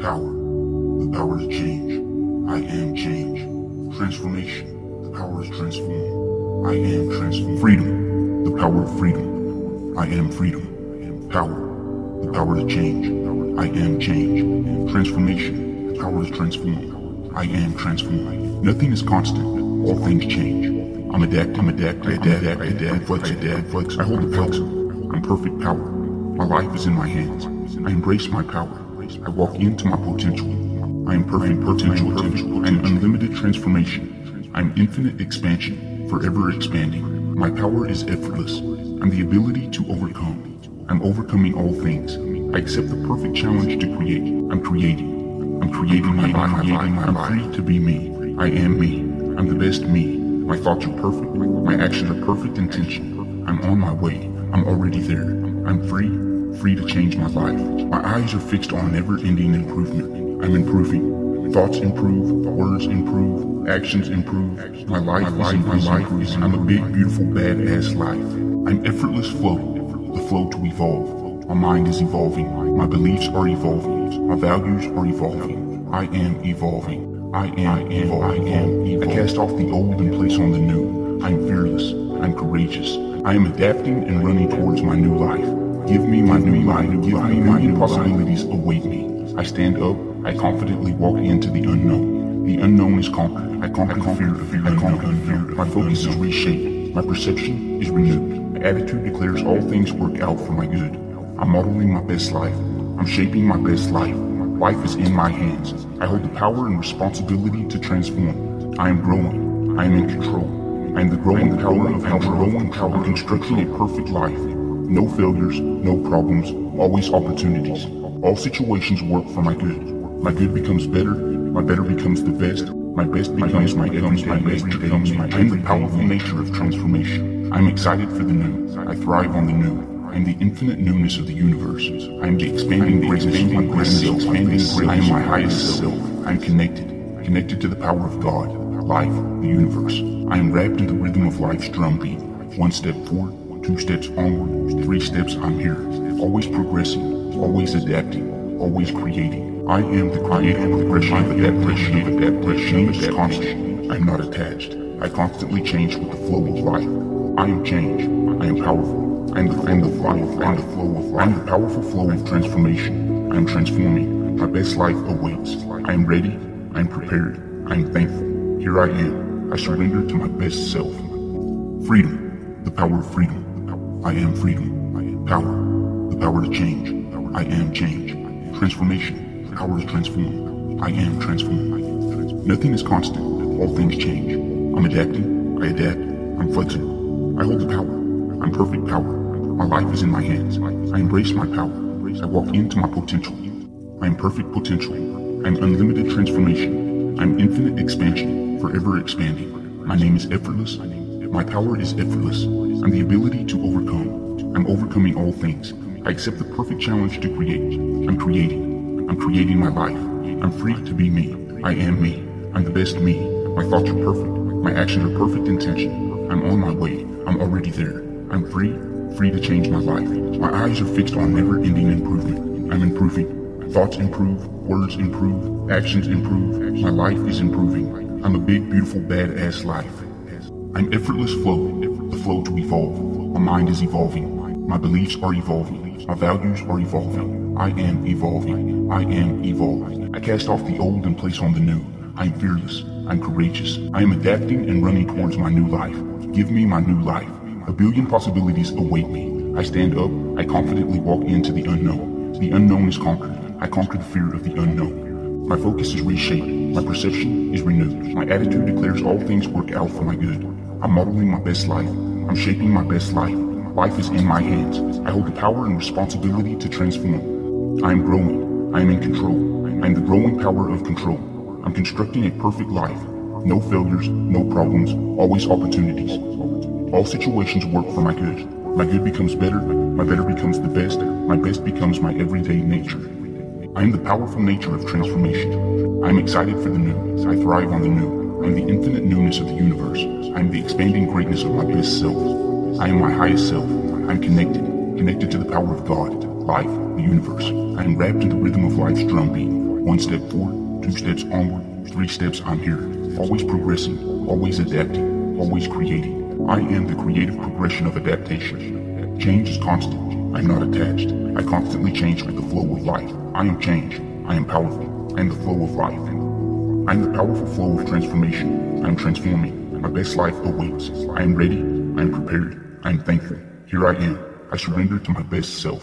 Power. The power to change. I am change. Transformation. The power to transform. I am transform. Freedom. The power of freedom. I am freedom. Power. The power to change. I am change. Transformation. The power to transform. I am transform. Nothing is constant. All things change. I'm adapt. I'm adapt. I adapt. I adapt. Flex. I adapt. Flex. I hold the power. I'm perfect power. My life is in my hands. I embrace my power. I walk into my potential. I am perfect potential. potential. I am unlimited transformation. I am infinite expansion, forever expanding. My power is effortless. I'm the ability to overcome. I'm overcoming all things. I accept the perfect challenge to create. I'm creating. I'm creating my life. I'm free to be me. I am me. I'm the best me. My thoughts are perfect. My actions are perfect intention. I'm on my way. I'm already there. I'm free, free to change my life. My eyes are fixed on never-ending improvement. I'm improving. Thoughts improve, words improve, actions improve. My life, my life, my life is I'm a big, beautiful, badass life. I'm effortless flow, the flow to evolve. My mind is evolving. My beliefs are evolving. My values are evolving. I am evolving. I am. I am evolving. I cast off the old and place on the new. I am fearless. I'm courageous. I am adapting and running towards my new life. Give me my new life. Give me my new possibilities await me. I stand up. I confidently walk into the unknown. The unknown is conquered. I conquer fear fear. I conquer fear. My focus is reshaped. My perception is renewed. My attitude declares all things work out for my good. I'm modeling my best life. I'm shaping my best life. My Life is in my hands. I hold the power and responsibility to transform. I am growing. I am in control. I am the growing power of our growing power constructing a perfect life. No failures, no problems, always opportunities. All situations work for my good. My good becomes better, my better becomes the best, my best becomes my becomes my best becomes my I am the powerful nature of transformation. I'm excited for the new. I thrive on the new. I am the infinite newness of the universe. I am the expanding greatness of greatness. Expanding greatness. I am my highest self. I am connected, connected to the power of God, life, the universe. I am wrapped in the rhythm of life's drumbeat. One step forward, two steps onward, three steps I'm here. Always progressing, always adapting, always creating. I am the creator of progression, of adaptation, of adaptation is constant. I am not attached. I constantly change with the flow of life. I am change. I am powerful. I am the, I am the flow of life. the flow of life. I am the powerful flow of transformation. I am transforming. My best life awaits. I am ready. I am prepared. I am thankful. Here I am. I surrender to my best self. Freedom. The power of freedom. I am freedom. I am power. The power to change. I am change. Transformation. Power to transform. I am transformed. Nothing is constant. All things change. I'm adapting. I adapt. I'm flexible. I hold the power. I'm perfect power. My life is in my hands. I embrace my power. I walk into my potential. I am perfect potential. I am unlimited transformation. I am infinite expansion, forever expanding. My name is effortless. My power is effortless. I'm the ability to overcome. I'm overcoming all things. I accept the perfect challenge to create. I'm creating. I'm creating my life. I'm free to be me. I am me. I'm the best me. My thoughts are perfect. My actions are perfect intention. I'm on my way. I'm already there. I'm free, free to change my life. My eyes are fixed on never ending improvement. I'm improving. Thoughts improve, words improve, actions improve. My life is improving. I'm a big, beautiful, badass life. I'm effortless flow, the flow to evolve. My mind is evolving. My beliefs are evolving. My values are evolving. I am evolving. I am evolving. I cast off the old and place on the new. I am fearless. I'm courageous. I am adapting and running towards my new life. Give me my new life. A billion possibilities await me. I stand up. I confidently walk into the unknown. The unknown is conquered. I conquer the fear of the unknown. My focus is reshaped. My perception is renewed. My attitude declares all things work out for my good. I'm modeling my best life. I'm shaping my best life. Life is in my hands. I hold the power and responsibility to transform. I am growing. I am in control. I am the growing power of control. I'm constructing a perfect life. No failures, no problems, always opportunities. All situations work for my good. My good becomes better, my better becomes the best, my best becomes my everyday nature. I am the powerful nature of transformation. I am excited for the new. I thrive on the new. I am the infinite newness of the universe. I am the expanding greatness of my best self. I am my highest self. I am connected, connected to the power of God, life, the universe. I am wrapped in the rhythm of life's drumbeat. One step forward, two steps onward, three steps I'm here. Always progressing, always adapting, always creating. I am the creative progression of adaptation. Change is constant. I'm not attached. I constantly change with the flow of life. I am change. I am powerful. I am the flow of life. I am the powerful flow of transformation. I am transforming. My best life awaits. I am ready. I am prepared. I am thankful. Here I am. I surrender to my best self.